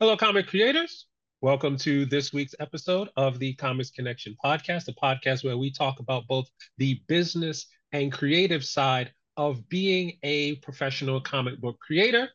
Hello, comic creators. Welcome to this week's episode of the Comics Connection podcast, a podcast where we talk about both the business and creative side of being a professional comic book creator.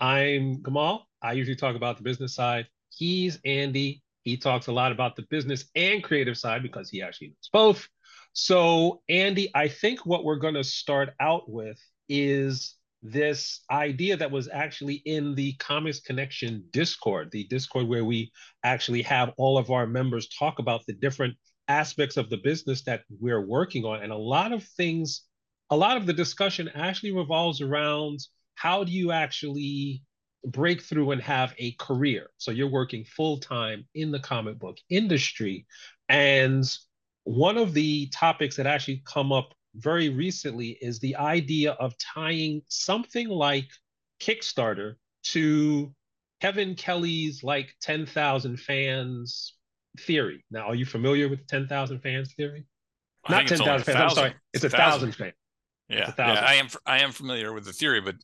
I'm Gamal. I usually talk about the business side. He's Andy. He talks a lot about the business and creative side because he actually knows both. So, Andy, I think what we're going to start out with is this idea that was actually in the Comics Connection Discord, the Discord where we actually have all of our members talk about the different aspects of the business that we're working on. And a lot of things, a lot of the discussion actually revolves around how do you actually break through and have a career? So you're working full time in the comic book industry. And one of the topics that actually come up very recently is the idea of tying something like Kickstarter to Kevin Kelly's like 10,000 fans theory. Now, are you familiar with the 10,000 fans theory? I Not 10,000 fans. I'm sorry. It's, it's a thousand, thousand fans. Yeah, yeah, I am. I am familiar with the theory, but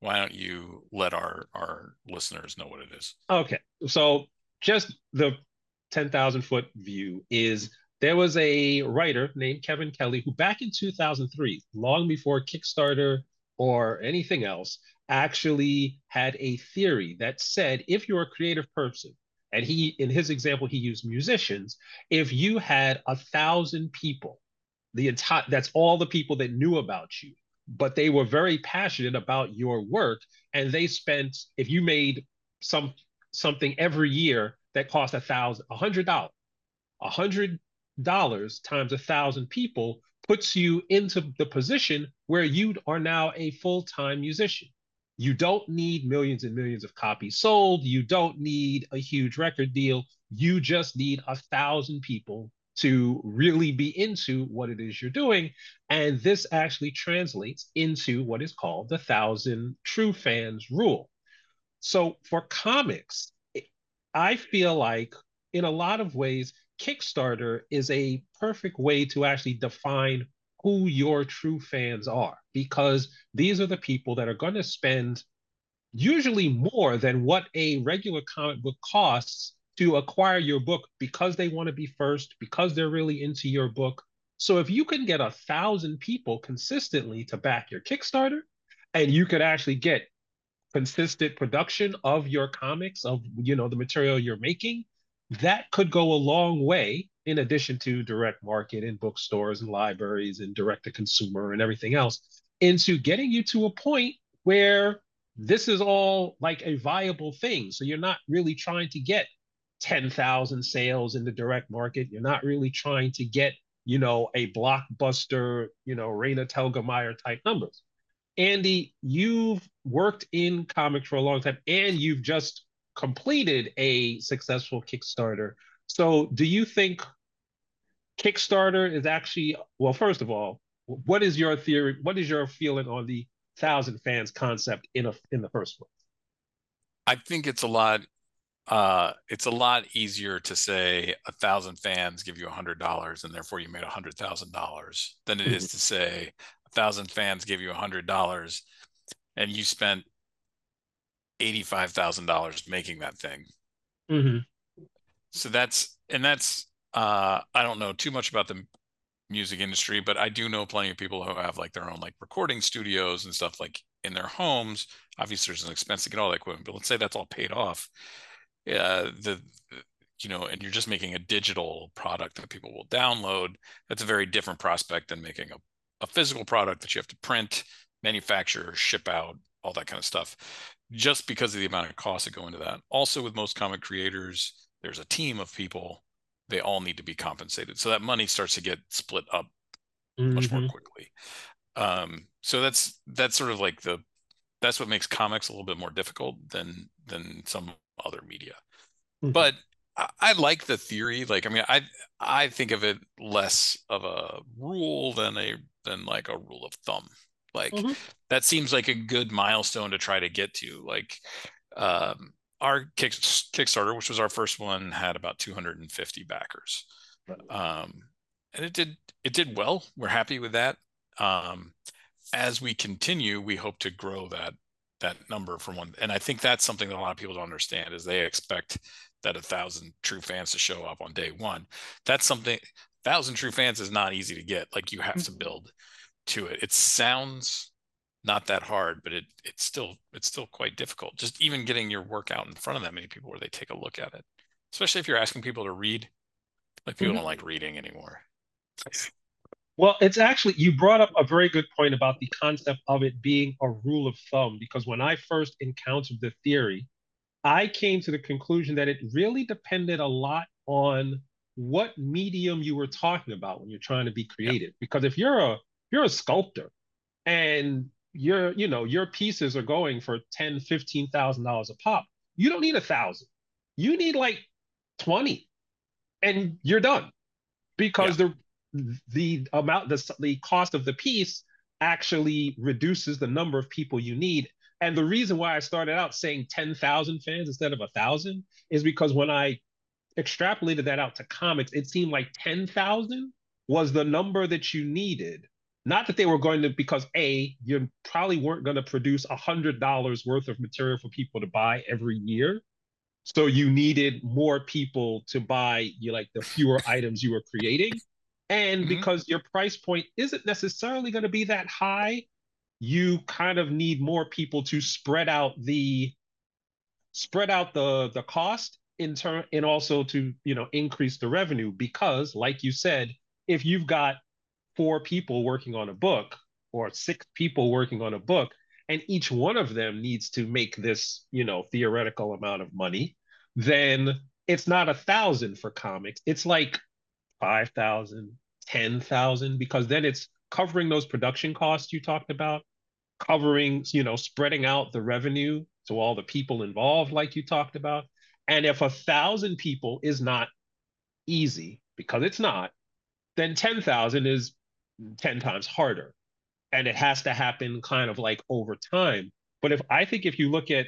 why don't you let our our listeners know what it is? Okay, so just the ten thousand foot view is there was a writer named Kevin Kelly who, back in 2003, long before Kickstarter or anything else, actually had a theory that said if you're a creative person, and he, in his example, he used musicians, if you had a thousand people, the entire that's all the people that knew about you, but they were very passionate about your work, and they spent if you made some something every year that cost a thousand, a hundred dollars, a hundred dollars times a thousand people puts you into the position where you are now a full-time musician. You don't need millions and millions of copies sold. You don't need a huge record deal. You just need a thousand people to really be into what it is you're doing. And this actually translates into what is called the thousand true fans rule. So for comics, I feel like in a lot of ways, Kickstarter is a perfect way to actually define who your true fans are because these are the people that are going to spend usually more than what a regular comic book costs to acquire your book because they want to be first, because they're really into your book. So if you can get a thousand people consistently to back your Kickstarter, and you could actually get consistent production of your comics, of you know the material you're making, that could go a long way in addition to direct market in bookstores and libraries and direct to consumer and everything else into getting you to a point where this is all like a viable thing. So you're not really trying to get 10,000 sales in the direct market. You're not really trying to get you know a blockbuster you know Raina Telgemeier type numbers. Andy you've worked in comics for a long time and you've just completed a successful Kickstarter. So, do you think Kickstarter is actually well? First of all, what is your theory? What is your feeling on the thousand fans concept in a in the first place? I think it's a lot. Uh, it's a lot easier to say a thousand fans give you a hundred dollars and therefore you made a hundred thousand dollars than it is mm-hmm. to say a thousand fans give you a hundred dollars and you spent eighty-five thousand dollars making that thing. Mm-hmm. So that's and that's uh, I don't know too much about the music industry, but I do know plenty of people who have like their own like recording studios and stuff like in their homes. Obviously, there's an expense to get all that equipment, but let's say that's all paid off. Uh, the you know, and you're just making a digital product that people will download. That's a very different prospect than making a, a physical product that you have to print, manufacture, ship out, all that kind of stuff just because of the amount of costs that go into that. Also, with most comic creators, there's a team of people. They all need to be compensated. So that money starts to get split up mm-hmm. much more mm-hmm. quickly. Um, so that's that's sort of like the that's what makes comics a little bit more difficult than than some other media. Mm-hmm. But I, I like the theory. Like, I mean, I I think of it less of a rule than a than like a rule of thumb. Like mm-hmm. that seems like a good milestone to try to get to. Like um, our kick, Kickstarter, which was our first one, had about 250 backers, um, and it did it did well. We're happy with that. Um, as we continue, we hope to grow that that number from one and i think that's something that a lot of people don't understand is they expect that a thousand true fans to show up on day one that's something thousand true fans is not easy to get like you have to mm-hmm. build to it. It sounds not that hard but it it's still it's still quite difficult. Just even getting your work out in front of that many people where they take a look at it especially if you're asking people to read. Like people mm-hmm. don't like reading anymore. Well, it's actually, you brought up a very good point about the concept of it being a rule of thumb, because when I first encountered the theory, I came to the conclusion that it really depended a lot on what medium you were talking about when you're trying to be creative. Because if you're a you're a sculptor and your you know your pieces are going for 10 15 thousand dollars a pop. You don't need a thousand. You need like 20 and you're done because yeah. the the amount the, the cost of the piece actually reduces the number of people you need. And the reason why i started out saying 10,000 fans instead of a thousand is because when i extrapolated that out to comics it seemed like 10,000 was the number that you needed not that they were going to because a you probably weren't going to produce a hundred dollars worth of material for people to buy every year. So you needed more people to buy you like the fewer items you were creating. And mm-hmm. because your price point isn't necessarily going to be that high, you kind of need more people to spread out the spread out the the cost in turn and also to you know increase the revenue. Because like you said if you've got four people working on a book or six people working on a book and each one of them needs to make this you know theoretical amount of money then it's not a thousand for comics it's like 5,000, 10,000 because then it's covering those production costs you talked about, covering, you know, spreading out the revenue to all the people involved like you talked about. And if a thousand people is not easy because it's not, then 10,000 is 10 times harder. And it has to happen kind of like over time. But if I think if you look at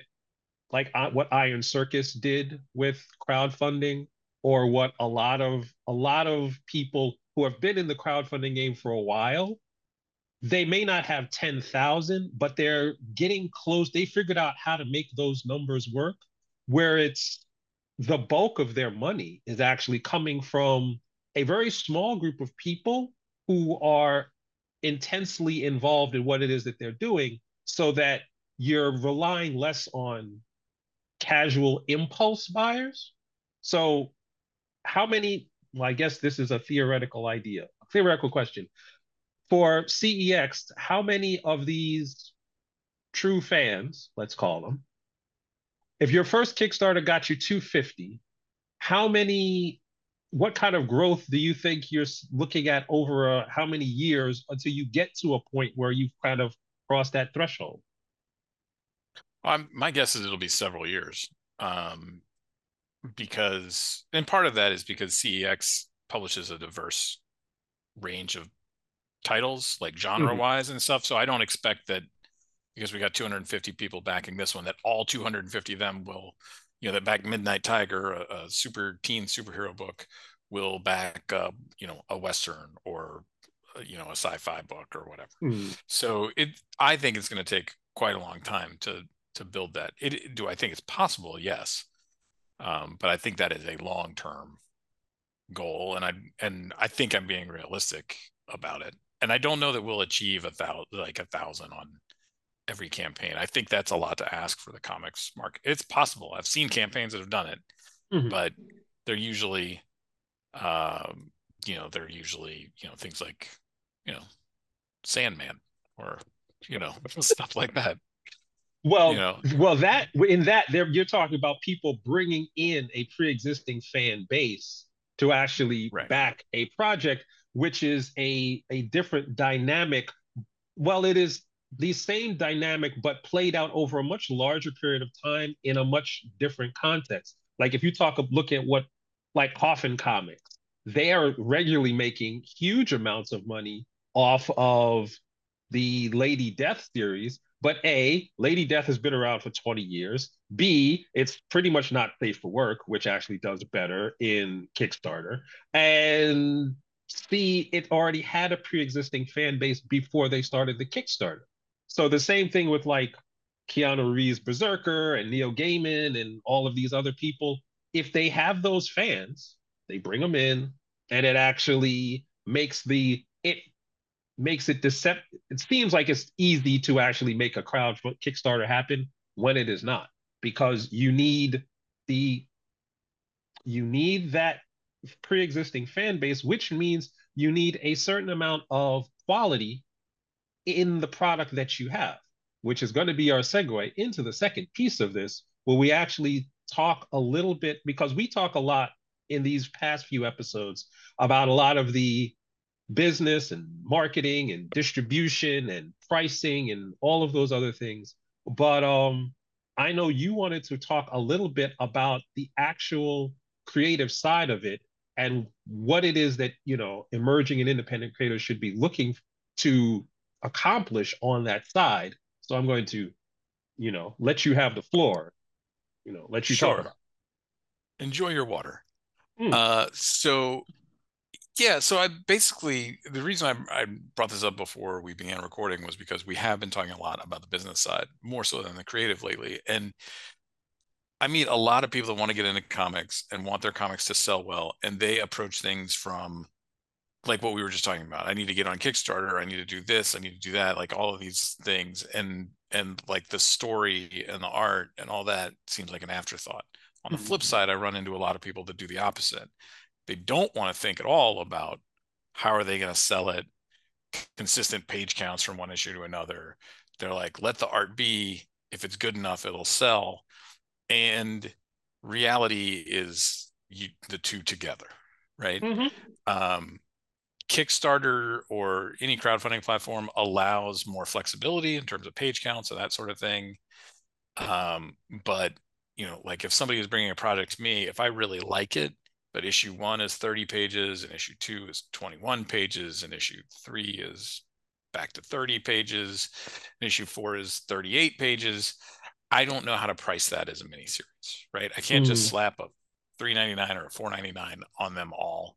like what Iron Circus did with crowdfunding or what a lot of a lot of people who have been in the crowdfunding game for a while they may not have 10,000 but they're getting close they figured out how to make those numbers work where it's the bulk of their money is actually coming from a very small group of people who are intensely involved in what it is that they're doing so that you're relying less on casual impulse buyers so how many, well, I guess this is a theoretical idea, a theoretical question. For CEX, how many of these true fans, let's call them, if your first Kickstarter got you 250, how many, what kind of growth do you think you're looking at over uh, how many years until you get to a point where you've kind of crossed that threshold? Um, my guess is it'll be several years. Um, because and part of that is because CEX publishes a diverse range of titles like genre mm-hmm. wise mm-hmm. and stuff so I don't expect that because we got 250 people backing this one that all 250 of them will you know that back Midnight Tiger a, a super teen superhero book will back uh, you know a western or uh, you know a sci-fi book or whatever mm-hmm. so it I think it's going to take quite a long time to to build that it do I think it's possible yes um, but I think that is a long term goal, and I and I think I'm being realistic about it. And I don't know that we'll achieve a thousand like a thousand on every campaign. I think that's a lot to ask for the comics market. It's possible. I've seen campaigns that have done it, mm-hmm. but they're usually, um, you know, they're usually you know things like you know, Sandman or you know stuff like that. Well, you know. well, that in that there you're talking about people bringing in a pre-existing fan base to actually right. back a project, which is a a different dynamic. Well, it is the same dynamic, but played out over a much larger period of time in a much different context. Like if you talk, look at what like Coffin Comics, they are regularly making huge amounts of money off of the Lady Death series but A, Lady Death has been around for 20 years. B, it's pretty much not safe for work, which actually does better in Kickstarter. And C, it already had a pre existing fan base before they started the Kickstarter. So the same thing with like Keanu Reeves Berserker and Neil Gaiman and all of these other people, if they have those fans, they bring them in and it actually makes the it makes it decept it seems like it's easy to actually make a crowd kickstarter happen when it is not because you need the you need that pre-existing fan base which means you need a certain amount of quality in the product that you have which is going to be our segue into the second piece of this where we actually talk a little bit because we talk a lot in these past few episodes about a lot of the business and marketing and distribution and pricing and all of those other things. But um, I know you wanted to talk a little bit about the actual creative side of it and what it is that you know emerging and independent creators should be looking to accomplish on that side. So I'm going to, you know, let you have the floor. You know, let you sure. talk about. Enjoy your water. Mm. Uh, so yeah, so I basically the reason I, I brought this up before we began recording was because we have been talking a lot about the business side more so than the creative lately, and I meet a lot of people that want to get into comics and want their comics to sell well, and they approach things from like what we were just talking about. I need to get on Kickstarter. I need to do this. I need to do that. Like all of these things, and and like the story and the art and all that seems like an afterthought. On the flip mm-hmm. side, I run into a lot of people that do the opposite they don't want to think at all about how are they going to sell it consistent page counts from one issue to another they're like let the art be if it's good enough it'll sell and reality is you, the two together right mm-hmm. um, kickstarter or any crowdfunding platform allows more flexibility in terms of page counts and that sort of thing. Um, but you know like if somebody is bringing a project to me if i really like it but issue one is 30 pages and issue two is 21 pages and issue three is back to 30 pages and issue four is 38 pages i don't know how to price that as a mini series right? I can't mm. just slap a 399 or a 499 on them all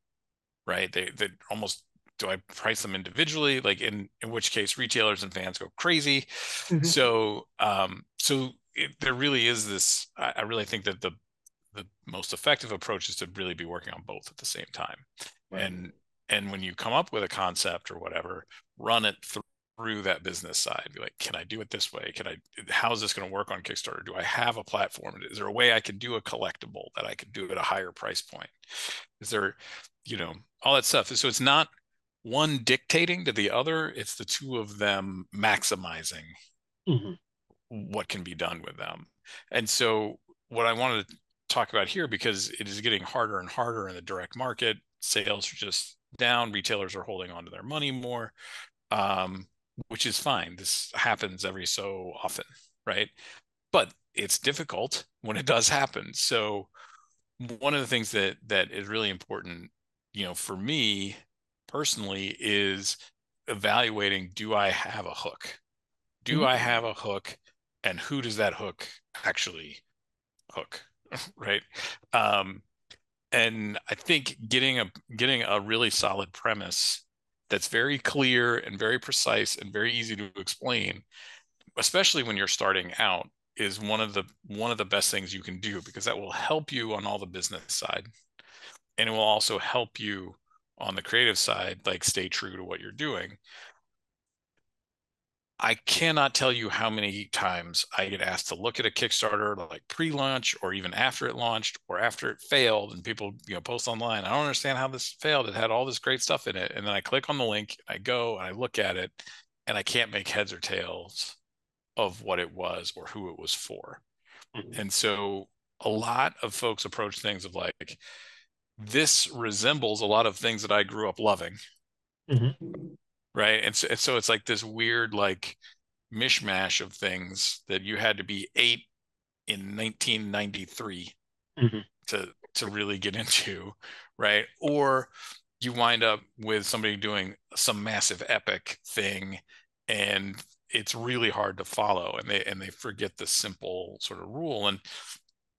right? They they almost do i price them individually? Like in in which case retailers and fans go crazy. Mm-hmm. so um so it, there really is this I, I really think that the the most effective approach is to really be working on both at the same time. Right. and and when you come up with a concept or whatever run it through that business side. Be like can i do it this way? Can i how is this going to work on kickstarter? Do i have a platform? Is there a way i can do a collectible that i can do at a higher price point? Is there you know all that stuff so it's not one dictating to the other it's the two of them maximizing mm-hmm. what can be done with them and so what i wanted to talk about here because it is getting harder and harder in the direct market. Sales are just down. Retailers are holding on to their money more, um, which is fine. This happens every so often, right? But it's difficult when it does happen. So one of the things that that is really important, you know, for me personally, is evaluating: Do I have a hook? Do mm-hmm. I have a hook? And who does that hook actually hook? right? Um, and I think getting a getting a really solid premise that's very clear and very precise and very easy to explain, especially when you're starting out, is one of the one of the best things you can do because that will help you on all the business side, and it will also help you on the creative side, like stay true to what you're doing. I cannot tell you how many times I get asked to look at a Kickstarter like pre-launch or even after it launched or after it failed and people you know post online I don't understand how this failed it had all this great stuff in it and then I click on the link I go and I look at it and I can't make heads or tails of what it was or who it was for mm-hmm. and so a lot of folks approach things of like this resembles a lot of things that I grew up loving. Mm-hmm. Right? And so, and so it's like this weird like mishmash of things that you had to be eight in 1993 mm-hmm. to to really get into right? Or you wind up with somebody doing some massive epic thing and it's really hard to follow and they and they forget the simple sort of rule. And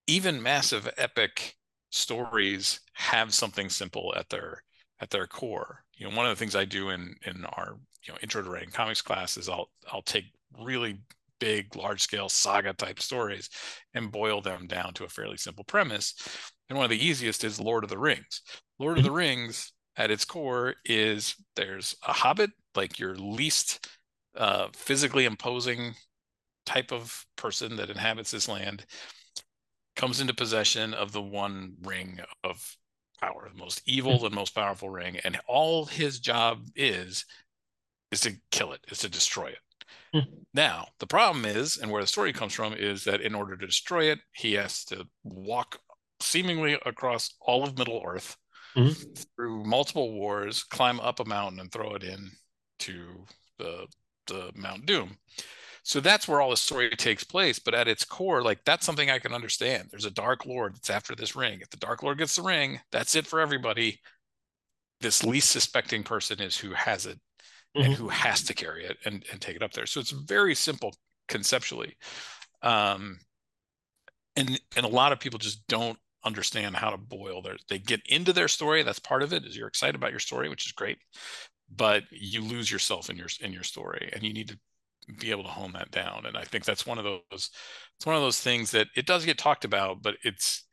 even massive epic stories have something simple at their at their core you know one of the things i do in in our you know intro to writing comics class is i'll i'll take really big, large scale saga type stories and boil them down to a fairly simple premise. And one of the easiest is Lord of the Rings. Lord of the Rings, at its core, is there's a hobbit, like your least uh, physically imposing type of person that inhabits this land, comes into possession of the one ring of power, the most evil and most powerful ring, and all his job is is to kill it, is to destroy it. Mm-hmm. Now, the problem is, and where the story comes from, is that in order to destroy it, he has to walk seemingly across all of Middle Earth mm-hmm. through multiple wars, climb up a mountain, and throw it in to the the Mount Doom. So that's where all the story takes place. But at its core, like that's something I can understand. There's a Dark Lord that's after this ring. If the Dark Lord gets the ring, that's it for everybody. This least suspecting person is who has it mm-hmm. and who has to carry it and, and take it up there. So it's very simple conceptually. Um, and and a lot of people just don't understand how to boil their they get into their story that's part of it is you're excited about your story which is great but you lose yourself in your in your story and you need to be able to hone that down and i think that's one of those it's one of those things that it does get talked about but it's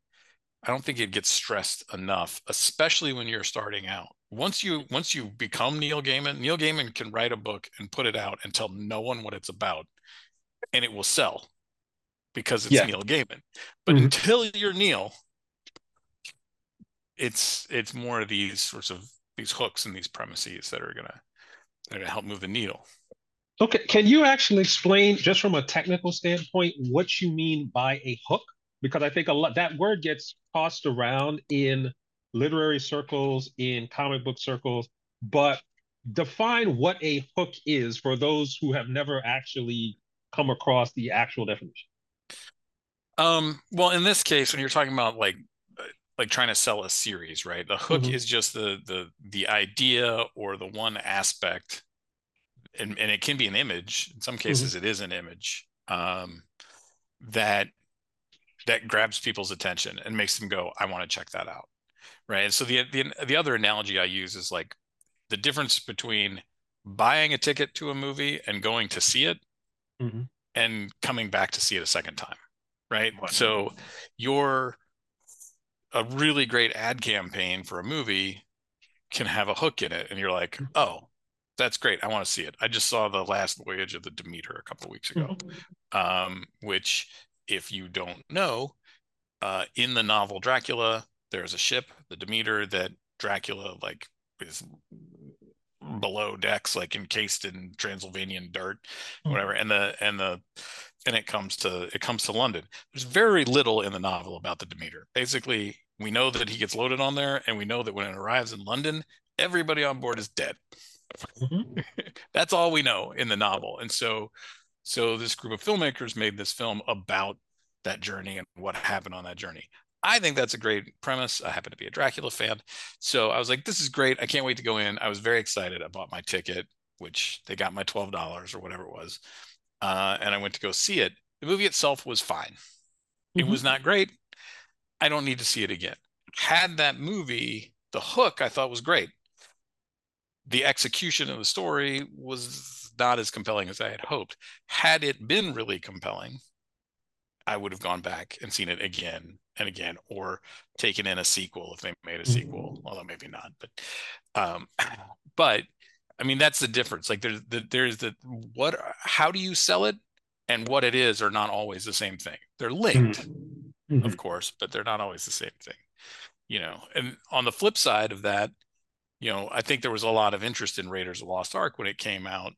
i don't think it gets stressed enough especially when you're starting out once you once you become neil gaiman neil gaiman can write a book and put it out and tell no one what it's about and it will sell because it's yeah. neil gaiman but mm-hmm. until you're neil it's it's more of these sorts of these hooks and these premises that are gonna that are gonna help move the needle Okay, can you actually explain, just from a technical standpoint, what you mean by a hook? Because I think a lot that word gets tossed around in literary circles, in comic book circles, but define what a hook is for those who have never actually come across the actual definition. Um, well, in this case, when you're talking about like like trying to sell a series, right? The hook mm-hmm. is just the the the idea or the one aspect and, and it can be an image in some cases mm-hmm. it is an image um, that that grabs people's attention and makes them go i want to check that out right and so the, the the other analogy i use is like the difference between buying a ticket to a movie and going to see it mm-hmm. and coming back to see it a second time right so your a really great ad campaign for a movie can have a hook in it and you're like mm-hmm. oh that's great. I want to see it. I just saw the last voyage of the Demeter a couple of weeks ago, mm-hmm. um, which, if you don't know, uh, in the novel Dracula, there's a ship, the Demeter, that Dracula like is below decks, like encased in Transylvanian dirt, mm-hmm. whatever. And the and the and it comes to it comes to London. There's very little in the novel about the Demeter. Basically, we know that he gets loaded on there, and we know that when it arrives in London, everybody on board is dead. Mm-hmm. That's all we know in the novel. And so so this group of filmmakers made this film about that journey and what happened on that journey. I think that's a great premise. I happen to be a Dracula fan. So I was like, this is great. I can't wait to go in. I was very excited. I bought my ticket, which they got my $12 or whatever it was. Uh, and I went to go see it. The movie itself was fine. Mm-hmm. It was not great. I don't need to see it again. Had that movie, the hook I thought was great the execution of the story was not as compelling as I had hoped. Had it been really compelling, I would have gone back and seen it again and again, or taken in a sequel if they made a sequel, mm-hmm. although maybe not. But, um, but I mean that's the difference. Like there's the there's the what how do you sell it and what it is are not always the same thing. They're linked, mm-hmm. of course, but they're not always the same thing. You know, and on the flip side of that, you know, I think there was a lot of interest in Raiders of the Lost Ark when it came out,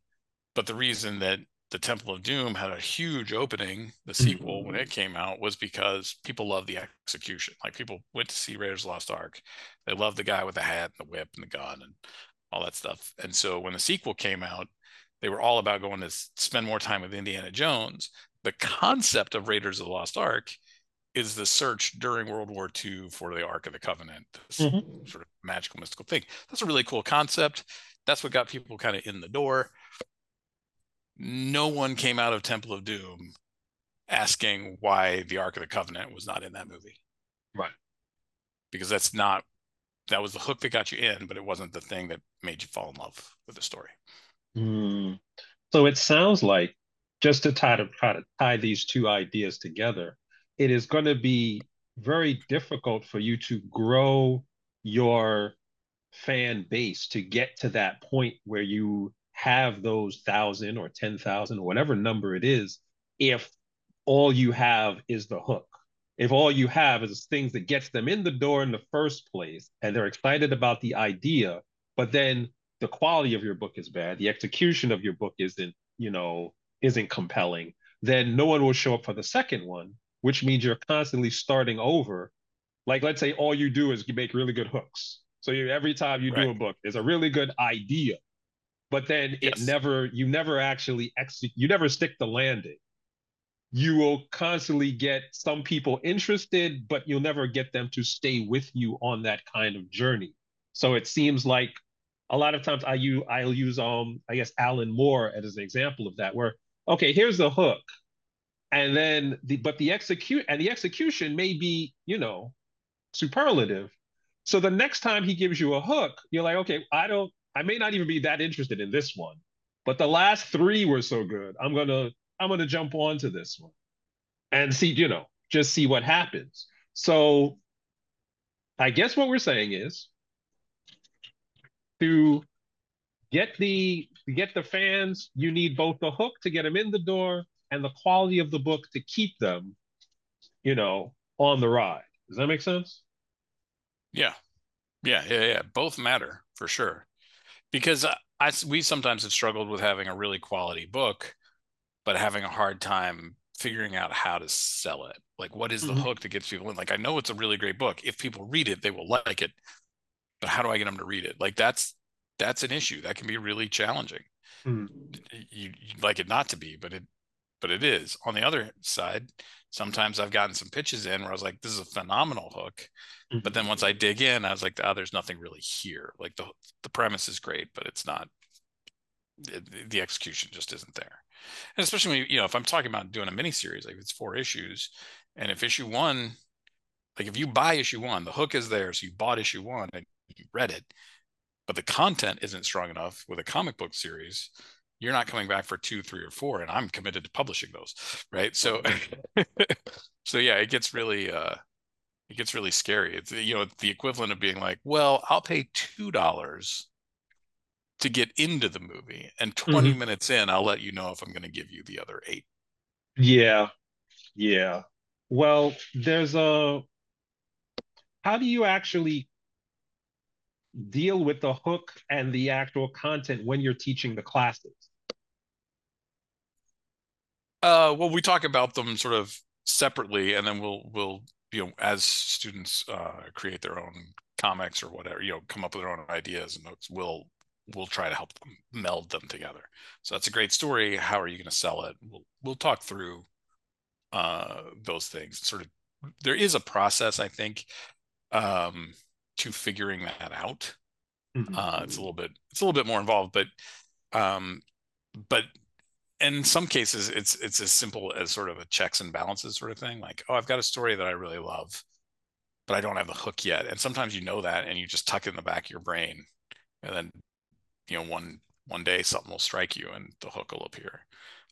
but the reason that the Temple of Doom had a huge opening, the sequel mm-hmm. when it came out, was because people loved the execution. Like people went to see Raiders of the Lost Ark, they loved the guy with the hat and the whip and the gun and all that stuff. And so when the sequel came out, they were all about going to spend more time with Indiana Jones. The concept of Raiders of the Lost Ark is the search during World War II for the Ark of the Covenant, mm-hmm. sort of magical, mystical thing. That's a really cool concept. That's what got people kind of in the door. No one came out of Temple of Doom asking why the Ark of the Covenant was not in that movie. Right. Because that's not, that was the hook that got you in, but it wasn't the thing that made you fall in love with the story. Mm. So it sounds like just to try to try to tie these two ideas together, it is going to be very difficult for you to grow your fan base to get to that point where you have those thousand or ten thousand or whatever number it is, if all you have is the hook. If all you have is things that gets them in the door in the first place and they're excited about the idea, but then the quality of your book is bad, the execution of your book isn't, you know, isn't compelling, then no one will show up for the second one, which means you're constantly starting over. Like let's say all you do is you make really good hooks. So you, every time you right. do a book, it's a really good idea, but then yes. it never you never actually execute. You never stick the landing. You will constantly get some people interested, but you'll never get them to stay with you on that kind of journey. So it seems like a lot of times I use I'll use um I guess Alan Moore as an example of that, where okay, here's the hook. And then the but the execute and the execution may be, you know, superlative. So the next time he gives you a hook, you're like, okay, I don't, I may not even be that interested in this one, but the last three were so good. I'm gonna, I'm gonna jump onto this one and see, you know, just see what happens. So I guess what we're saying is to get the get the fans, you need both the hook to get them in the door and the quality of the book to keep them, you know, on the ride. Does that make sense? Yeah. Yeah, yeah, yeah. Both matter for sure. Because I, I we sometimes have struggled with having a really quality book but having a hard time figuring out how to sell it. Like what is the mm-hmm. hook that gets people in? Like I know it's a really great book. If people read it, they will like it. But how do I get them to read it? Like that's that's an issue that can be really challenging. Mm. You, would like it not to be, but it but it is. On the other side, sometimes I've gotten some pitches in where I was like, "This is a phenomenal hook," mm-hmm. but then once I dig in, I was like, "Oh, there's nothing really here. Like the the premise is great, but it's not. It, the execution just isn't there." And especially when you know, if I'm talking about doing a mini series, like it's four issues, and if issue one, like if you buy issue one, the hook is there, so you bought issue one and you read it, but the content isn't strong enough with a comic book series you're not coming back for two three or four and i'm committed to publishing those right? So so yeah it gets really uh it gets really scary. It's you know the equivalent of being like well i'll pay two dollars to get into the movie and 20 mm-hmm. minutes in i'll let you know if i'm going to give you the other eight. Yeah. Yeah. Well there's a how do you actually deal with the hook and the actual content when you're teaching the classes? Uh, well, we talk about them sort of separately, and then we'll we'll you know as students uh, create their own comics or whatever, you know, come up with their own ideas and we'll we'll try to help them meld them together. So that's a great story. How are you going to sell it? We'll we'll talk through uh, those things. Sort of, there is a process, I think. Um, to figuring that out. Mm-hmm. Uh, it's a little bit it's a little bit more involved, but um, but in some cases it's it's as simple as sort of a checks and balances sort of thing. Like, oh, I've got a story that I really love, but I don't have the hook yet. And sometimes you know that, and you just tuck it in the back of your brain, and then you know one one day something will strike you, and the hook will appear.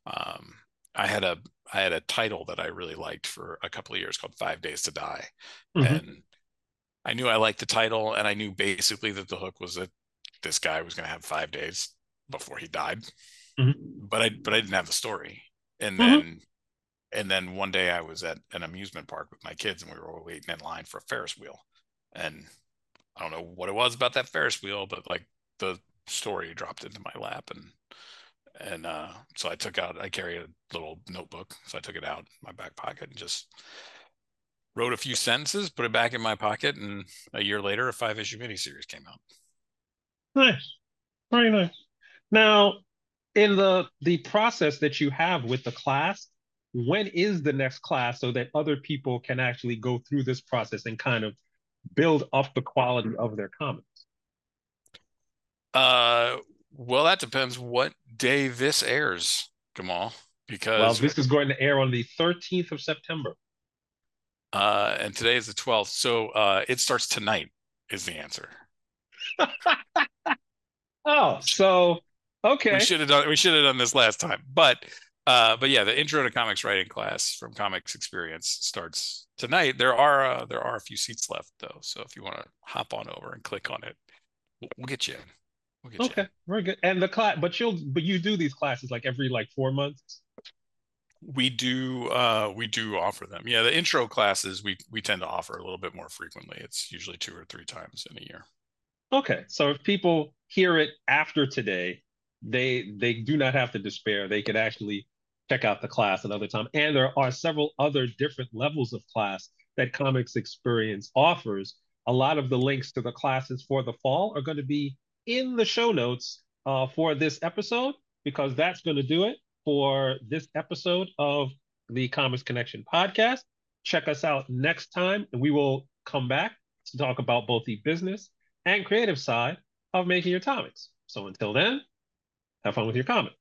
Um, I had a I had a title that I really liked for a couple of years called Five Days to Die, mm-hmm. and I knew I liked the title, and I knew basically that the hook was that this guy was going to have five days before he died. Mm-hmm. But I but I didn't have the story, and mm-hmm. then and then one day I was at an amusement park with my kids, and we were waiting in line for a Ferris wheel, and I don't know what it was about that Ferris wheel, but like the story dropped into my lap, and and uh, so I took out I carry a little notebook, so I took it out in my back pocket and just wrote a few sentences, put it back in my pocket, and a year later, a five issue miniseries came out. Nice, very nice. Now, in the the process that you have with the class, when is the next class so that other people can actually go through this process and kind of build up the quality of their comments Uh, well, that depends what day this airs, Gamal. Because well, this is going to air on the 13th of September. Uh, and today is the 12th. So uh, it starts tonight, is the answer. oh, so okay. We should have done we should have done this last time. But uh, but yeah, the intro to comics writing class from Comics Experience starts tonight. There are uh, there are a few seats left though, so if you want to hop on over and click on it, we'll, get you in. We'll get okay, you in. very good. And the class, but you'll but you do these classes like every like four months. We do uh, we do offer them. Yeah, the intro classes we we tend to offer a little bit more frequently. It's usually two or three times in a year. Okay, so if people hear it after today, they they do not have to despair. They could actually check out the class another time. And there are several other different levels of class that Comics Experience offers. A lot of the links to the classes for the fall are going to be in the show notes uh, for this episode because that's going to do it for this episode of the Comics Connection podcast. Check us out next time, and we will come back to talk about both the business and creative side of making your comics. So until then, have fun with your comic.